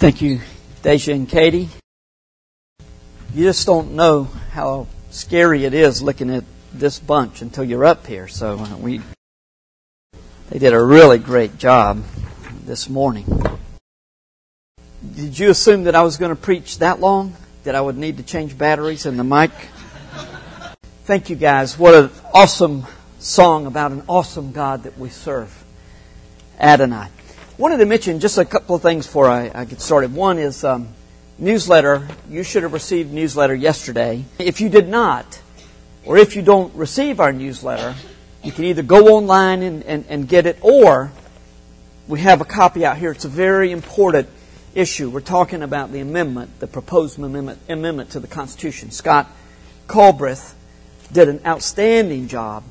Thank you, Deja and Katie. You just don't know how scary it is looking at this bunch until you're up here. So uh, we, they did a really great job this morning. Did you assume that I was going to preach that long? That I would need to change batteries in the mic? Thank you guys. What an awesome song about an awesome God that we serve. Adonai. Wanted to mention just a couple of things before I, I get started. One is um, newsletter. You should have received newsletter yesterday. If you did not, or if you don't receive our newsletter, you can either go online and, and, and get it, or we have a copy out here. It's a very important issue. We're talking about the amendment, the proposed amendment, amendment to the Constitution. Scott Culbreth did an outstanding job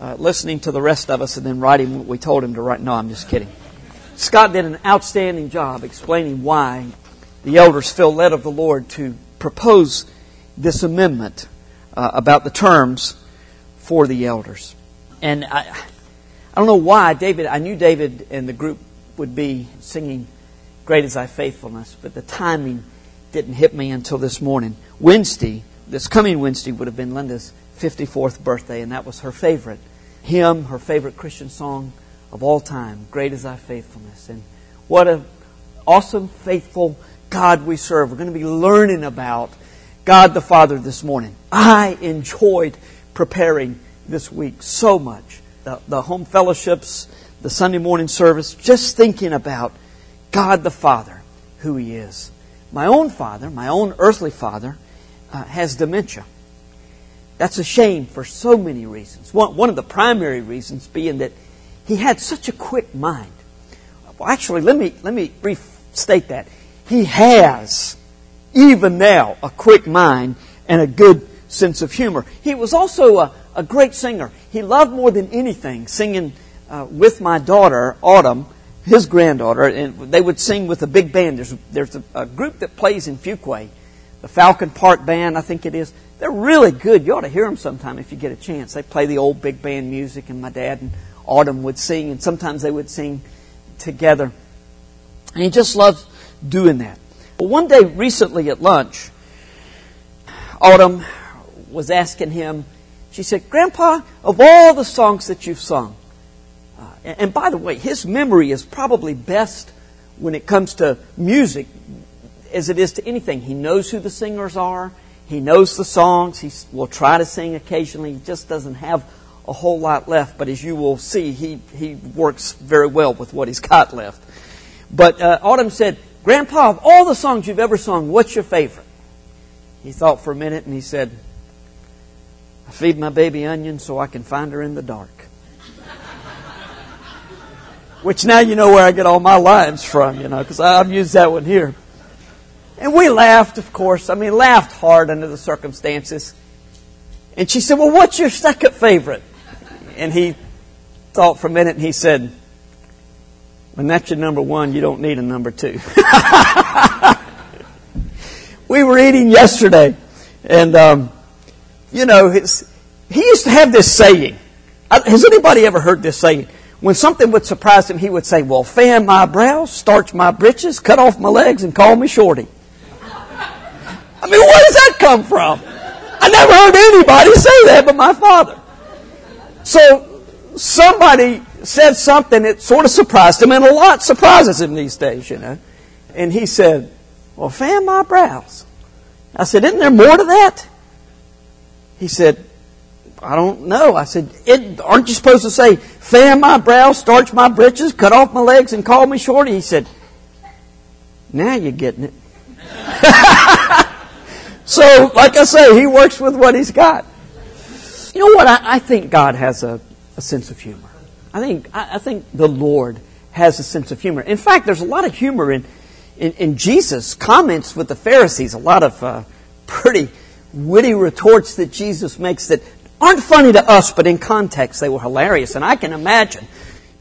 uh, listening to the rest of us and then writing what we told him to write. No, I'm just kidding. Scott did an outstanding job explaining why the elders feel led of the Lord to propose this amendment uh, about the terms for the elders. And I, I don't know why David, I knew David and the group would be singing Great is Thy Faithfulness, but the timing didn't hit me until this morning. Wednesday, this coming Wednesday, would have been Linda's 54th birthday, and that was her favorite hymn, her favorite Christian song of all time. Great is thy faithfulness. And what an awesome, faithful God we serve. We're going to be learning about God the Father this morning. I enjoyed preparing this week so much. The, the home fellowships, the Sunday morning service, just thinking about God the Father, who He is. My own father, my own earthly father, uh, has dementia. That's a shame for so many reasons. One, one of the primary reasons being that he had such a quick mind. Well, actually, let me, let me restate that. He has, even now, a quick mind and a good sense of humor. He was also a, a great singer. He loved more than anything singing uh, with my daughter, Autumn, his granddaughter, and they would sing with a big band. There's, there's a, a group that plays in Fuquay, the Falcon Park Band, I think it is. They're really good. You ought to hear them sometime if you get a chance. They play the old big band music, and my dad and Autumn would sing, and sometimes they would sing together. And he just loved doing that. Well, one day recently at lunch, Autumn was asking him, she said, Grandpa, of all the songs that you've sung, uh, and, and by the way, his memory is probably best when it comes to music as it is to anything. He knows who the singers are. He knows the songs. He will try to sing occasionally. He just doesn't have a whole lot left, but as you will see, he, he works very well with what he's got left. But uh, Autumn said, Grandpa, of all the songs you've ever sung, what's your favorite? He thought for a minute and he said, I feed my baby onion so I can find her in the dark. Which now you know where I get all my lines from, you know, because I've used that one here. And we laughed, of course. I mean, laughed hard under the circumstances. And she said, Well, what's your second favorite? And he thought for a minute and he said, When that's your number one, you don't need a number two. we were eating yesterday, and, um, you know, he used to have this saying. Has anybody ever heard this saying? When something would surprise him, he would say, Well, fan my brows, starch my breeches, cut off my legs, and call me shorty. I mean, where does that come from? I never heard anybody say that but my father. So somebody said something that sort of surprised him, and a lot surprises him these days, you know. And he said, Well, fan my brows. I said, Isn't there more to that? He said, I don't know. I said, Aren't you supposed to say, fan my brows, starch my breeches, cut off my legs, and call me shorty? He said, Now you're getting it. So, like I say, he works with what he's got. You know what? I, I think God has a, a, sense of humor. I think, I, I, think the Lord has a sense of humor. In fact, there's a lot of humor in, in, in Jesus' comments with the Pharisees, a lot of uh, pretty witty retorts that Jesus makes that aren't funny to us, but in context they were hilarious. And I can imagine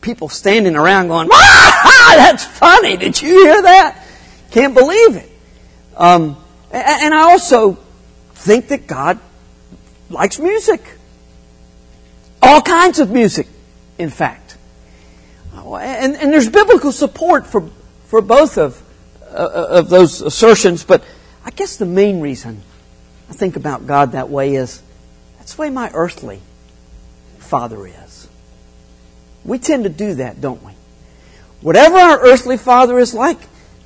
people standing around going, ah, that's funny. Did you hear that? Can't believe it. Um, and I also think that God likes music. All kinds of music, in fact. And, and there's biblical support for, for both of uh, of those assertions, but I guess the main reason I think about God that way is that's the way my earthly father is. We tend to do that, don't we? Whatever our earthly father is like,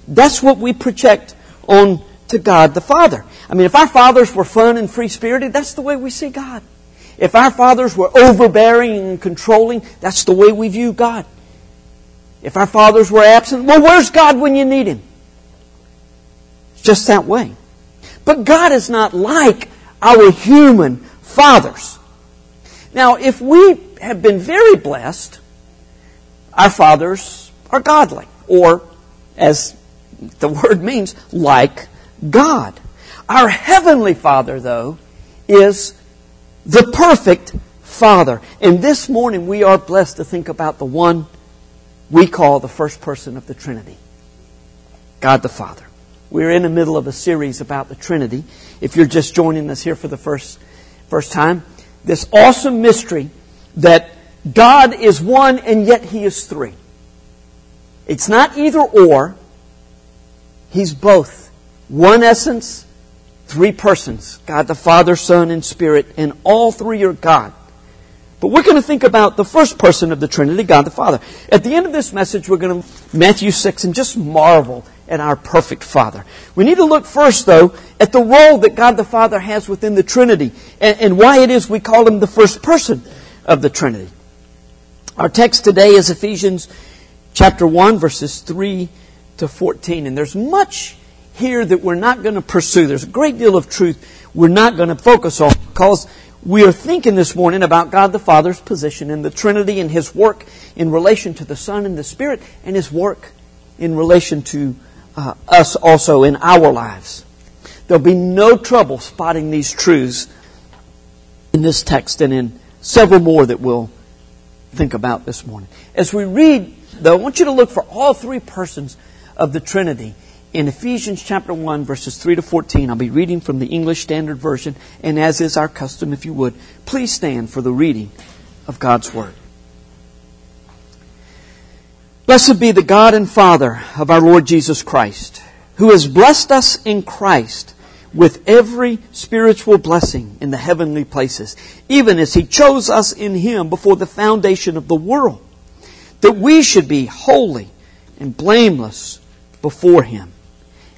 that's what we project on to God the Father. I mean, if our fathers were fun and free spirited, that's the way we see God. If our fathers were overbearing and controlling, that's the way we view God. If our fathers were absent, well, where's God when you need Him? It's just that way. But God is not like our human fathers. Now, if we have been very blessed, our fathers are godly, or as the word means, like God. Our heavenly Father, though, is the perfect Father. And this morning we are blessed to think about the one we call the first person of the Trinity God the Father. We're in the middle of a series about the Trinity. If you're just joining us here for the first, first time, this awesome mystery that God is one and yet He is three. It's not either or, He's both. One essence, three persons God the Father, Son, and Spirit, and all three are God. But we're going to think about the first person of the Trinity, God the Father. At the end of this message, we're going to Matthew 6 and just marvel at our perfect Father. We need to look first, though, at the role that God the Father has within the Trinity and, and why it is we call him the first person of the Trinity. Our text today is Ephesians chapter 1, verses 3 to 14. And there's much here that we're not going to pursue. There's a great deal of truth we're not going to focus on because we are thinking this morning about God the Father's position in the Trinity and His work in relation to the Son and the Spirit and His work in relation to uh, us also in our lives. There'll be no trouble spotting these truths in this text and in several more that we'll think about this morning. As we read, though, I want you to look for all three persons of the Trinity in Ephesians chapter 1, verses 3 to 14. I'll be reading from the English Standard Version, and as is our custom, if you would, please stand for the reading of God's Word. Blessed be the God and Father of our Lord Jesus Christ, who has blessed us in Christ with every spiritual blessing in the heavenly places, even as He chose us in Him before the foundation of the world, that we should be holy and blameless before Him.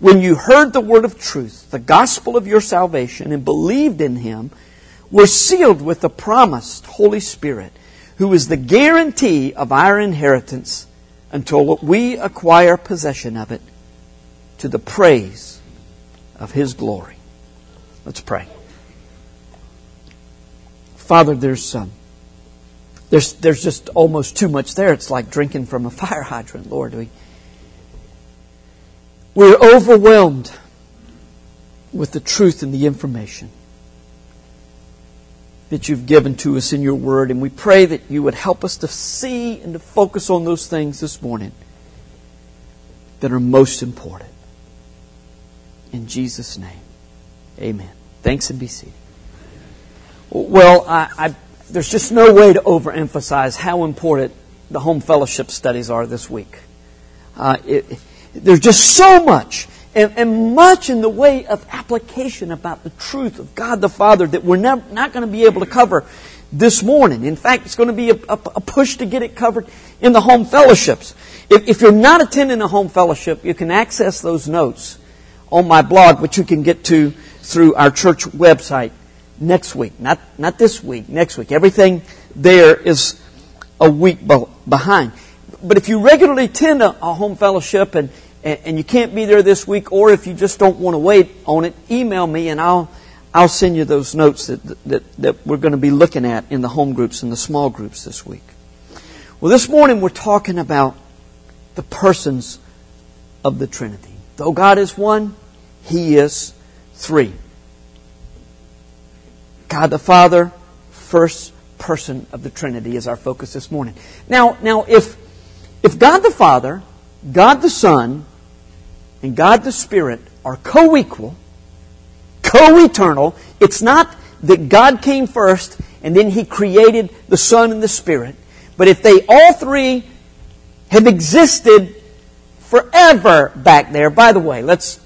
when you heard the word of truth, the gospel of your salvation, and believed in him, were sealed with the promised Holy Spirit, who is the guarantee of our inheritance until we acquire possession of it to the praise of his glory. Let's pray. Father, there's um, there's there's just almost too much there. It's like drinking from a fire hydrant, Lord. We we're overwhelmed with the truth and the information that you've given to us in your word. And we pray that you would help us to see and to focus on those things this morning that are most important. In Jesus' name, amen. Thanks and be seated. Well, I, I, there's just no way to overemphasize how important the home fellowship studies are this week. Uh, it, there's just so much and, and, much in the way of application about the truth of God the Father that we're not, not going to be able to cover this morning. In fact, it's going to be a, a, a push to get it covered in the home fellowships. If, if, you're not attending a home fellowship, you can access those notes on my blog, which you can get to through our church website next week. Not, not this week, next week. Everything there is a week behind. But if you regularly attend a, a home fellowship and, and, and, you can't be there this week, or if you just don't want to wait on it, email me and I'll, I'll send you those notes that, that, that we're going to be looking at in the home groups and the small groups this week. Well, this morning we're talking about the persons of the Trinity. Though God is one, He is three. God the Father, first person of the Trinity is our focus this morning. Now, now if, if God the Father, God the Son, and God the Spirit are co-equal, co-eternal, it's not that God came first and then He created the Son and the Spirit, but if they all three have existed forever back there, by the way, let's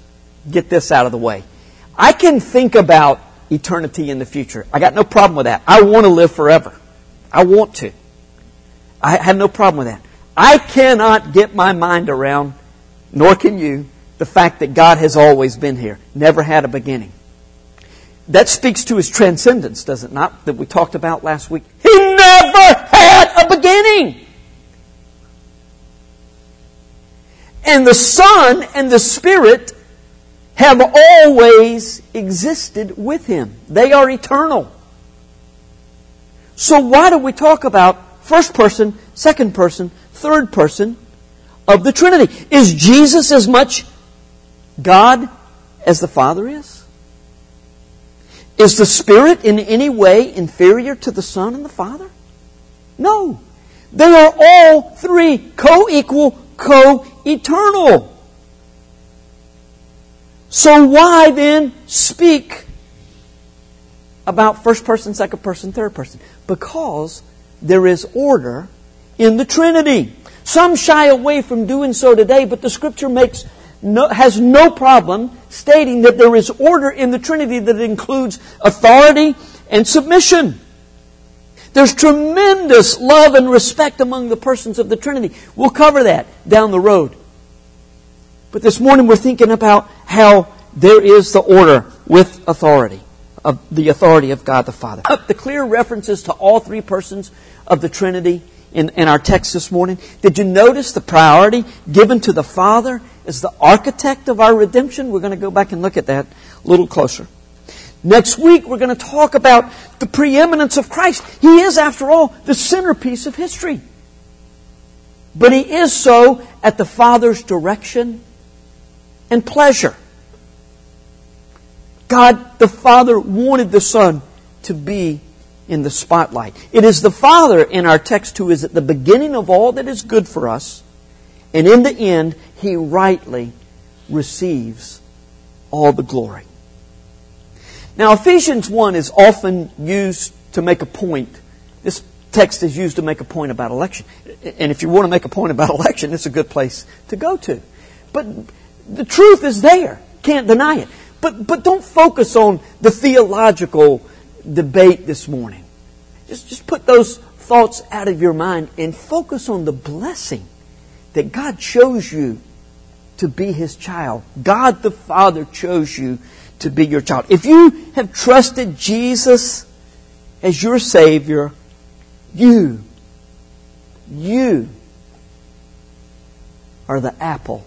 get this out of the way. I can think about eternity in the future. I got no problem with that. I want to live forever. I want to. I have no problem with that. I cannot get my mind around, nor can you, the fact that God has always been here, never had a beginning. That speaks to his transcendence, does it not? That we talked about last week. He never had a beginning. And the Son and the Spirit have always existed with him. They are eternal. So why do we talk about first person, second person, third person of the Trinity? Is Jesus as much God as the Father is? Is the Spirit in any way inferior to the Son and the Father? No. They are all three co-equal, co-eternal. So why then speak about first person, second person, third person? Because there is order in the Trinity. Some shy away from doing so today, but the scripture makes no, has no problem stating that there is order in the Trinity that includes authority and submission. There's tremendous love and respect among the persons of the Trinity. We'll cover that down the road. But this morning we're thinking about how there is the order with authority of the authority of God the Father. The clear references to all three persons of the Trinity in, in our text this morning. Did you notice the priority given to the Father as the architect of our redemption? We're going to go back and look at that a little closer. Next week, we're going to talk about the preeminence of Christ. He is, after all, the centerpiece of history. But he is so at the Father's direction and pleasure. God the Father wanted the Son to be in the spotlight. It is the Father in our text who is at the beginning of all that is good for us, and in the end, He rightly receives all the glory. Now, Ephesians 1 is often used to make a point. This text is used to make a point about election. And if you want to make a point about election, it's a good place to go to. But the truth is there. Can't deny it. But, but don't focus on the theological debate this morning. Just, just put those thoughts out of your mind and focus on the blessing that God chose you to be His child. God the Father chose you to be your child. If you have trusted Jesus as your Savior, you, you are the apple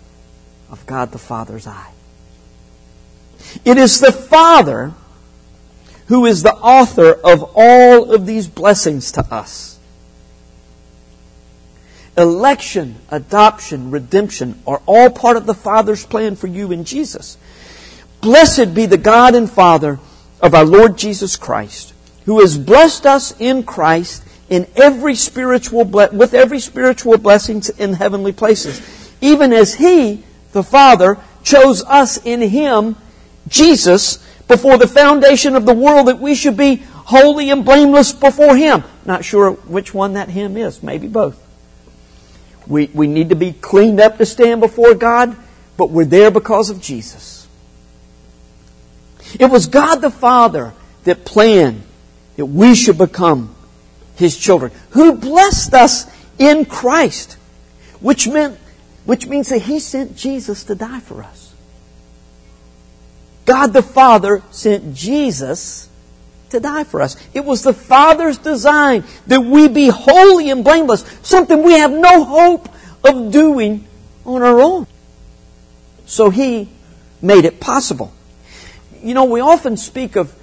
of God the Father's eye. It is the Father who is the author of all of these blessings to us. Election, adoption, redemption are all part of the Father's plan for you in Jesus. Blessed be the God and Father of our Lord Jesus Christ, who has blessed us in Christ in every spiritual ble- with every spiritual blessings in heavenly places, even as He, the Father, chose us in Him Jesus before the foundation of the world that we should be holy and blameless before Him. Not sure which one that hymn is. Maybe both. We, we need to be cleaned up to stand before God, but we're there because of Jesus. It was God the Father that planned that we should become His children, who blessed us in Christ, which meant, which means that He sent Jesus to die for us. God the Father sent Jesus to die for us. It was the Father's design that we be holy and blameless, something we have no hope of doing on our own. So He made it possible. You know, we often speak of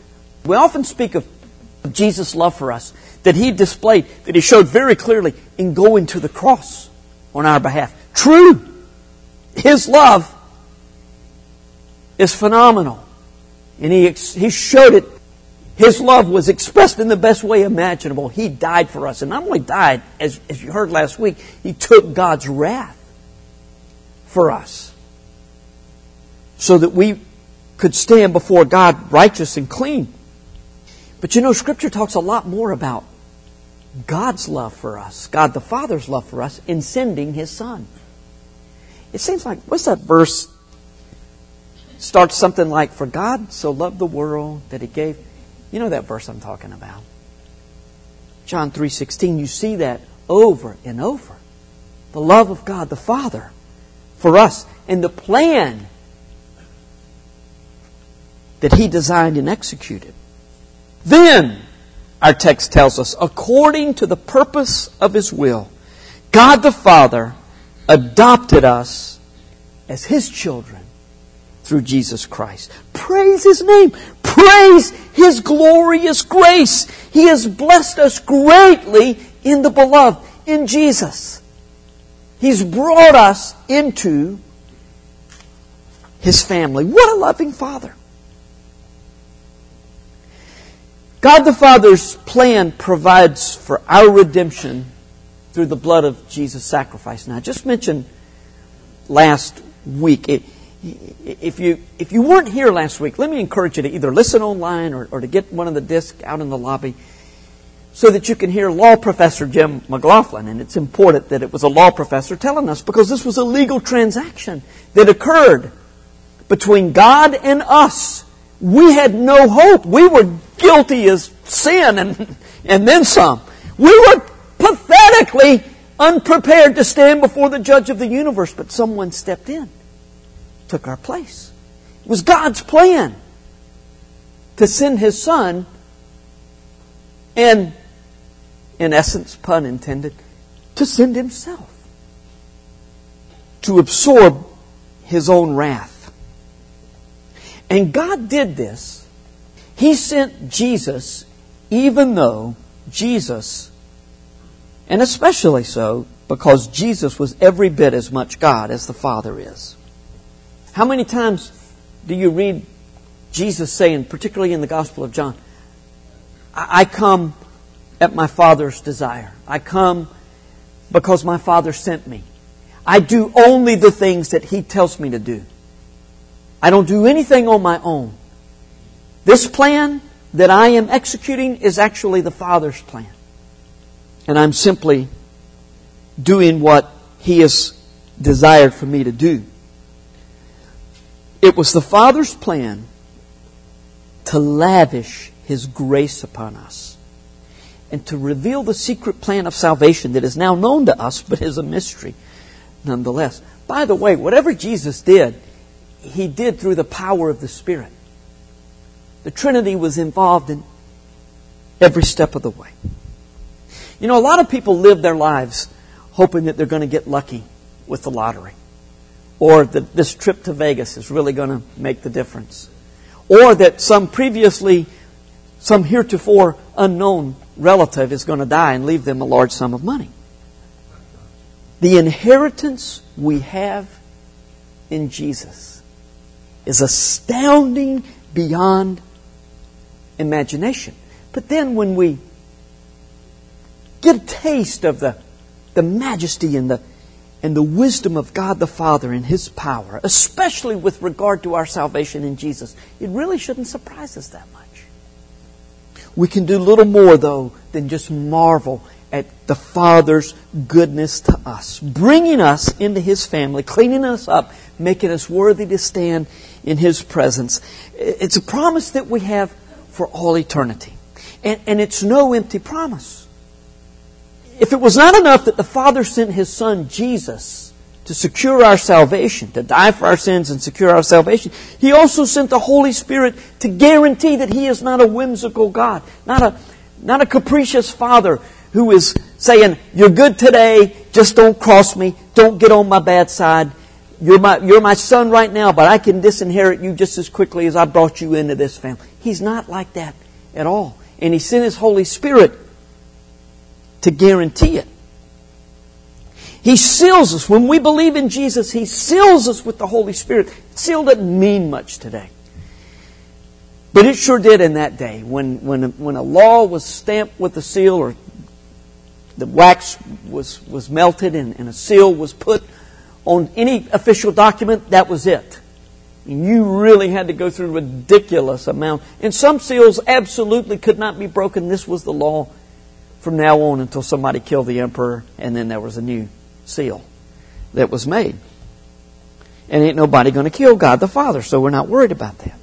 we often speak of Jesus' love for us that He displayed, that He showed very clearly in going to the cross on our behalf. True, His love is phenomenal. And He, he showed it. His love was expressed in the best way imaginable. He died for us. And not only died, as, as you heard last week, He took God's wrath for us. So that we could stand before God righteous and clean. But you know, Scripture talks a lot more about God's love for us, God the Father's love for us, in sending His Son. It seems like, what's that verse? Starts something like, For God so loved the world that He gave. You know that verse I'm talking about. John 3.16, you see that over and over. The love of God the Father for us and the plan that He designed and executed. Then, our text tells us, according to the purpose of His will, God the Father adopted us as His children through Jesus Christ. Praise His name. Praise His glorious grace. He has blessed us greatly in the beloved, in Jesus. He's brought us into His family. What a loving Father. God the Father's plan provides for our redemption through the blood of Jesus' sacrifice. Now, I just mentioned last week. If you, if you weren't here last week, let me encourage you to either listen online or, or to get one of the discs out in the lobby so that you can hear law professor Jim McLaughlin. And it's important that it was a law professor telling us because this was a legal transaction that occurred between God and us. We had no hope. We were guilty as sin and, and then some. We were pathetically unprepared to stand before the judge of the universe, but someone stepped in, took our place. It was God's plan to send his son and, in essence, pun intended, to send himself to absorb his own wrath. And God did this he sent Jesus even though Jesus, and especially so because Jesus was every bit as much God as the Father is. How many times do you read Jesus saying, particularly in the Gospel of John, I come at my Father's desire. I come because my Father sent me. I do only the things that He tells me to do. I don't do anything on my own. This plan that I am executing is actually the Father's plan. And I'm simply doing what He has desired for me to do. It was the Father's plan to lavish His grace upon us and to reveal the secret plan of salvation that is now known to us but is a mystery nonetheless. By the way, whatever Jesus did, He did through the power of the Spirit. The Trinity was involved in every step of the way. You know, a lot of people live their lives hoping that they're going to get lucky with the lottery, or that this trip to Vegas is really going to make the difference, or that some previously, some heretofore unknown relative is going to die and leave them a large sum of money. The inheritance we have in Jesus is astounding beyond imagination. But then when we get a taste of the, the majesty and the, and the wisdom of God the Father and His power, especially with regard to our salvation in Jesus, it really shouldn't surprise us that much. We can do little more, though, than just marvel at the Father's goodness to us, bringing us into His family, cleaning us up, making us worthy to stand in His presence. It's a promise that we have for all eternity. And, and it's no empty promise. If it was not enough that the Father sent His Son, Jesus, to secure our salvation, to die for our sins and secure our salvation, He also sent the Holy Spirit to guarantee that He is not a whimsical God, not a, not a capricious Father who is saying, You're good today, just don't cross me, don't get on my bad side. You're my, you're my son right now, but I can disinherit you just as quickly as I brought you into this family. He's not like that at all. And He sent His Holy Spirit to guarantee it. He seals us. When we believe in Jesus, He seals us with the Holy Spirit. Seal doesn't mean much today. But it sure did in that day. When, when, when a law was stamped with a seal or the wax was, was melted and, and a seal was put on any official document, that was it. You really had to go through a ridiculous amount. And some seals absolutely could not be broken. This was the law from now on until somebody killed the emperor and then there was a new seal that was made. And ain't nobody going to kill God the Father, so we're not worried about that.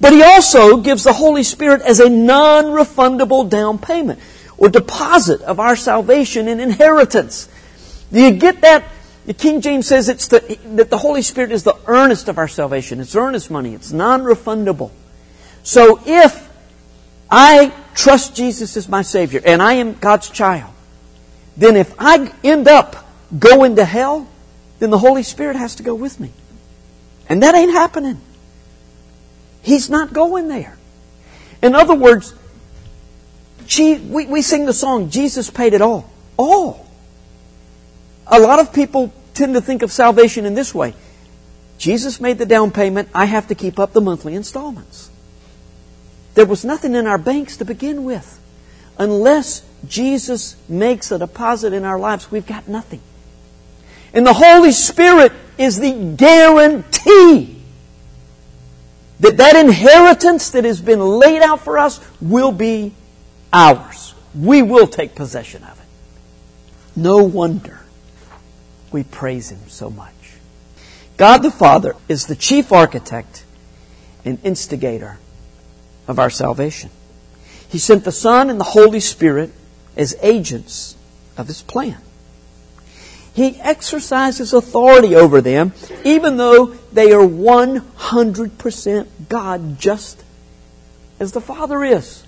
But he also gives the Holy Spirit as a non-refundable down payment or deposit of our salvation and inheritance. Do you get that? The King James says it's the, that the Holy Spirit is the earnest of our salvation. It's earnest money. It's non-refundable. So if I trust Jesus as my Savior and I am God's child, then if I end up going to hell, then the Holy Spirit has to go with me. And that ain't happening. He's not going there. In other words, we, we sing the song, Jesus paid it all. All. A lot of people tend to think of salvation in this way Jesus made the down payment, I have to keep up the monthly installments. There was nothing in our banks to begin with. Unless Jesus makes a deposit in our lives, we've got nothing. And the Holy Spirit is the guarantee that that inheritance that has been laid out for us will be ours. We will take possession of it. No wonder we praise Him so much. God the Father is the chief architect and instigator of our salvation. He sent the Son and the Holy Spirit as agents of His plan. He exercises authority over them, even though they are 100% God, just as the Father is.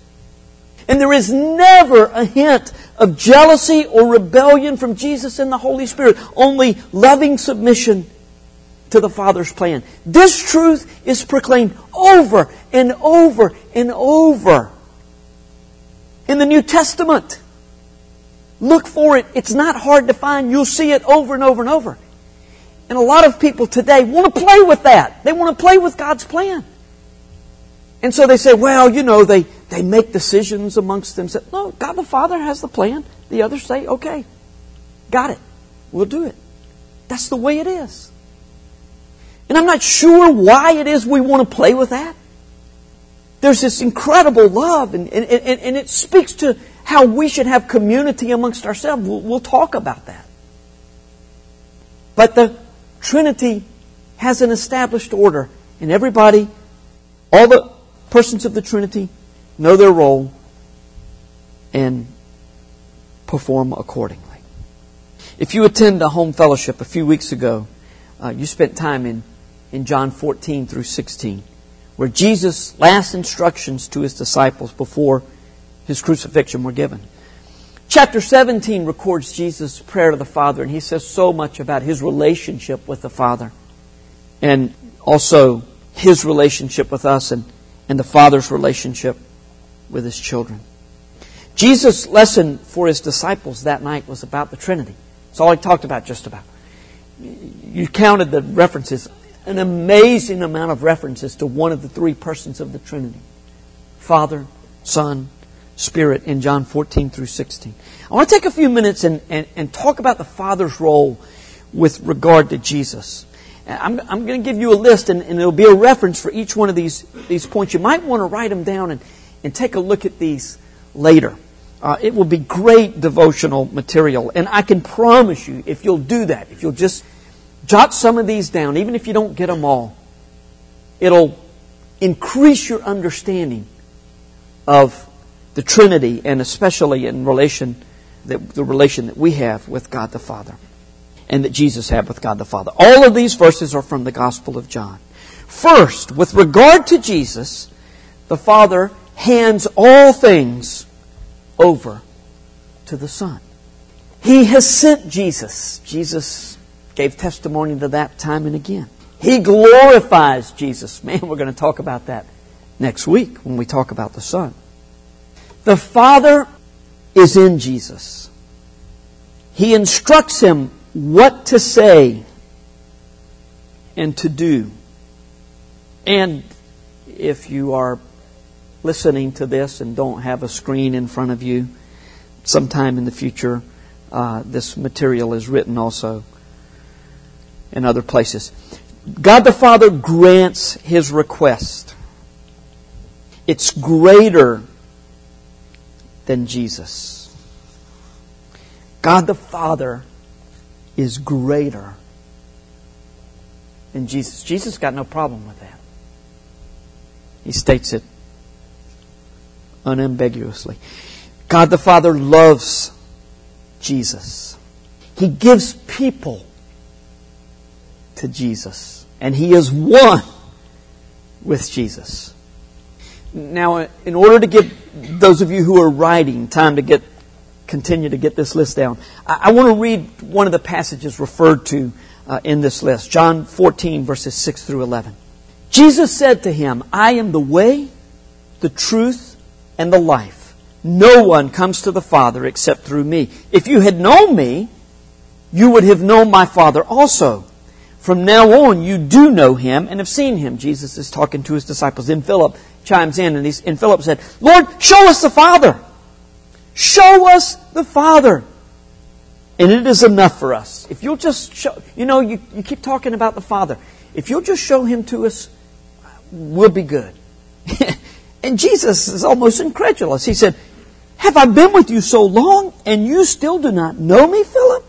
And there is never a hint of jealousy or rebellion from Jesus and the Holy Spirit, only loving submission to the Father's plan. This truth is proclaimed over and over and over in the New Testament. Look for it. It's not hard to find. You'll see it over and over and over. And a lot of people today want to play with that. They want to play with God's plan. And so they say, well, you know, they, they make decisions amongst themselves. No, God the Father has the plan. The others say, okay, got it. We'll do it. That's the way it is. And I'm not sure why it is we want to play with that. There's this incredible love, and, and, and, and it speaks to how we should have community amongst ourselves. We'll, we'll talk about that. But the Trinity has an established order, and everybody, all the persons of the Trinity, know their role and perform accordingly. If you attend a home fellowship a few weeks ago, uh, you spent time in, in John 14 through 16 where Jesus' last instructions to his disciples before his crucifixion were given. Chapter 17 records Jesus' prayer to the Father, and he says so much about his relationship with the Father and also his relationship with us and, and the Father's relationship with his children. Jesus' lesson for his disciples that night was about the Trinity. That's all he talked about, just about. You counted the references an amazing amount of references to one of the three persons of the Trinity Father, Son, Spirit in John 14 through 16. I want to take a few minutes and, and, and talk about the Father's role with regard to Jesus. I'm, I'm going to give you a list, and, and it'll be a reference for each one of these, these points. You might want to write them down and, and take a look at these later. Uh, it will be great devotional material. And I can promise you, if you'll do that, if you'll just Jot some of these down, even if you don't get them all. It'll increase your understanding of the Trinity and especially in relation that, the relation that we have with God the Father. and that Jesus had with God the Father. All of these verses are from the Gospel of John. First, with regard to Jesus, the Father hands all things over to the Son. He has sent Jesus. Jesus gave testimony to that time and again. He glorifies Jesus. Man, we're going to talk about that next week when we talk about the Son. The Father is in Jesus. He instructs him what to say and to do. And if you are listening to this and don't have a screen in front of you, sometime in the future, uh, this material is written also in other places. God the Father grants his request. It's greater than Jesus. God the Father is greater than Jesus. Jesus got no problem with that. He states it unambiguously. God the Father loves Jesus. He gives people to Jesus. And He is one with Jesus. Now, in order to give those of you who are writing time to get continue to get this list down, I, I want to read one of the passages referred to uh, in this list. John 14, verses 6 through 11. Jesus said to him, I am the way, the truth, and the life. No one comes to the Father except through me. If you had known me, you would have known my Father also. From now on, you do know him and have seen him. Jesus is talking to his disciples. Then Philip chimes in, and, he's, and Philip said, Lord, show us the Father. Show us the Father. And it is enough for us. If you'll just show, you know, you, you keep talking about the Father. If you'll just show him to us, we'll be good. and Jesus is almost incredulous. He said, Have I been with you so long and you still do not know me, Philip?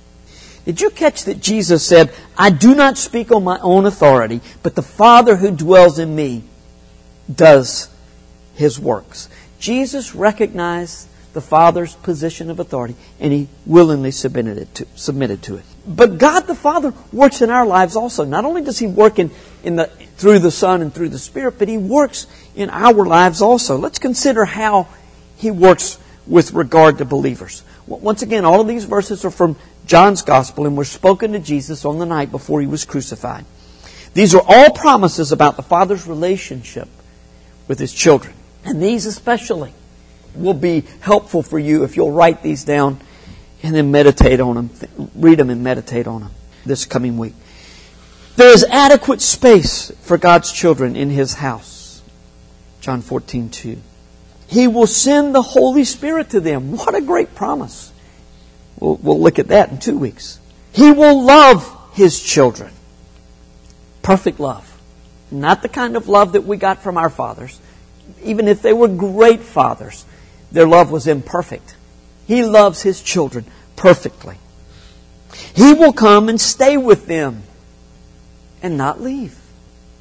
Did you catch that Jesus said, I do not speak on my own authority, but the Father who dwells in me does his works? Jesus recognized the Father's position of authority and he willingly submitted, it to, submitted to it. But God the Father works in our lives also. Not only does he work in, in the, through the Son and through the Spirit, but he works in our lives also. Let's consider how he works with regard to believers. Once again, all of these verses are from John's Gospel and were spoken to Jesus on the night before he was crucified. These are all promises about the Father's relationship with his children. And these especially will be helpful for you if you'll write these down and then meditate on them. Read them and meditate on them this coming week. There is adequate space for God's children in his house. John 14, 2. He will send the Holy Spirit to them. What a great promise. We'll, we'll look at that in two weeks. He will love his children. Perfect love. Not the kind of love that we got from our fathers. Even if they were great fathers, their love was imperfect. He loves his children perfectly. He will come and stay with them and not leave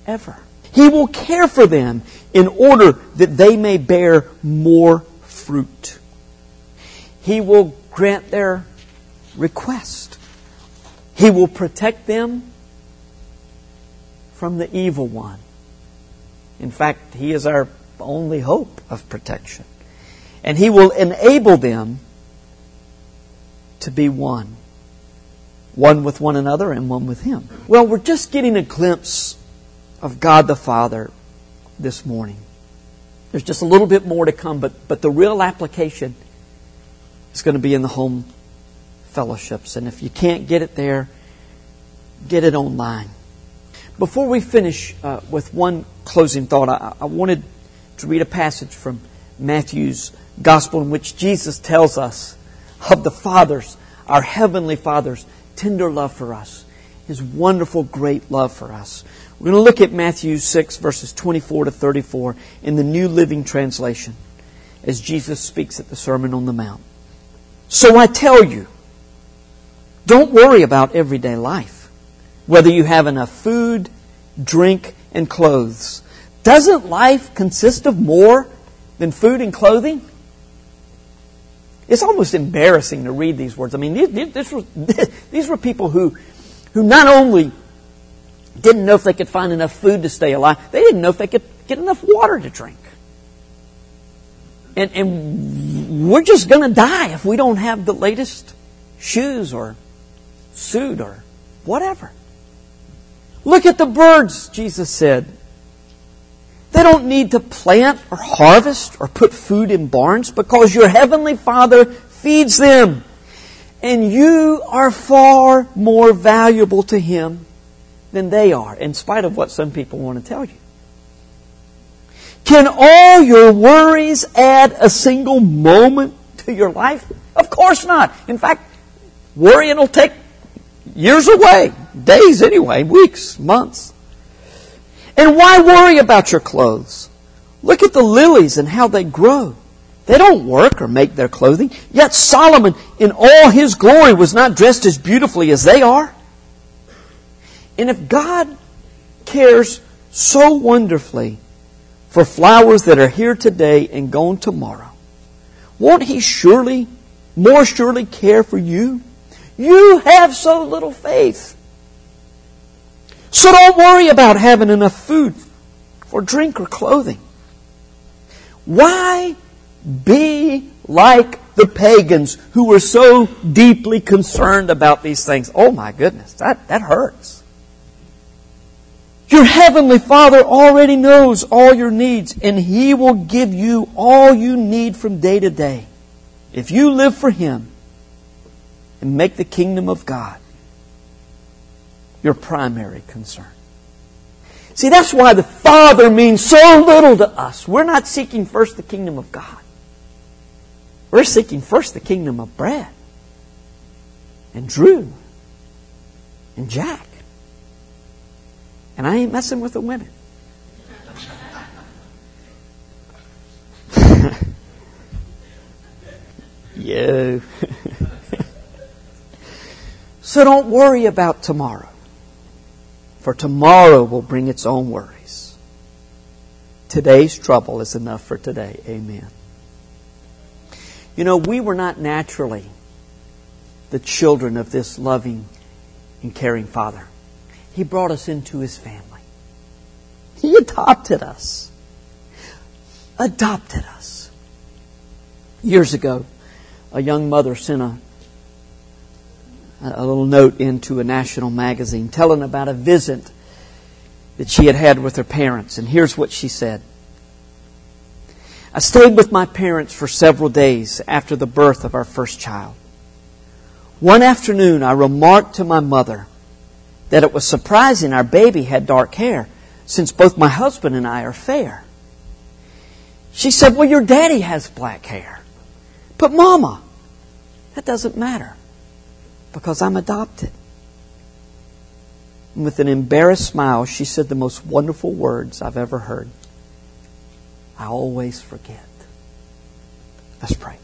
ever. He will care for them in order that they may bear more fruit. He will grant their request. He will protect them from the evil one. In fact, He is our only hope of protection. And He will enable them to be one. One with one another and one with Him. Well, we're just getting a glimpse of God the Father this morning. There's just a little bit more to come, but, but the real application is going to be in the home fellowships. And if you can't get it there, get it online. Before we finish uh, with one closing thought, I, I wanted to read a passage from Matthew's Gospel in which Jesus tells us of the Father's, our Heavenly Father's, tender love for us. His wonderful, great love for us. We're going to look at Matthew 6, verses 24 to 34 in the New Living Translation as Jesus speaks at the Sermon on the Mount. So I tell you, don't worry about everyday life, whether you have enough food, drink, and clothes. Doesn't life consist of more than food and clothing? It's almost embarrassing to read these words. I mean, these, were, these were people who, who not only didn't know if they could find enough food to stay alive, they didn't know if they could get enough water to drink. And, and we're just going to die if we don't have the latest shoes or suit or whatever. Look at the birds, Jesus said. They don't need to plant or harvest or put food in barns because your heavenly Father feeds them. And you are far more valuable to Him than they are, in spite of what some people want to tell you. Can all your worries add a single moment to your life? Of course not. In fact, worrying will take years away, days anyway, weeks, months. And why worry about your clothes? Look at the lilies and how they grow. They don't work or make their clothing. Yet Solomon, in all his glory, was not dressed as beautifully as they are. And if God cares so wonderfully for flowers that are here today and gone tomorrow, won't He surely, more surely care for you? You have so little faith. So don't worry about having enough food or drink or clothing. Why be like the pagans who were so deeply concerned about these things? Oh my goodness, that, that hurts. Your heavenly Father already knows all your needs and He will give you all you need from day to day. If you live for Him and make the kingdom of God your primary concern. See, that's why the Father means so little to us. We're not seeking first the kingdom of God. We're seeking first the kingdom of Brad and Drew and Jack. And I ain't messing with the women. you. so don't worry about tomorrow for tomorrow will bring its own worries. Today's trouble is enough for today. Amen. You know, we were not naturally the children of this loving and caring Father. He brought us into His family. He adopted us. Adopted us. Years ago, a young mother sent a a little note into a national magazine telling about a visit that she had had with her parents. And here's what she said. I stayed with my parents for several days after the birth of our first child. One afternoon, I remarked to my mother that it was surprising our baby had dark hair, since both my husband and I are fair. She said, Well, your daddy has black hair. But, Mama, that doesn't matter because I'm adopted. And with an embarrassed smile, she said the most wonderful words I've ever heard. I always forget. Let's pray.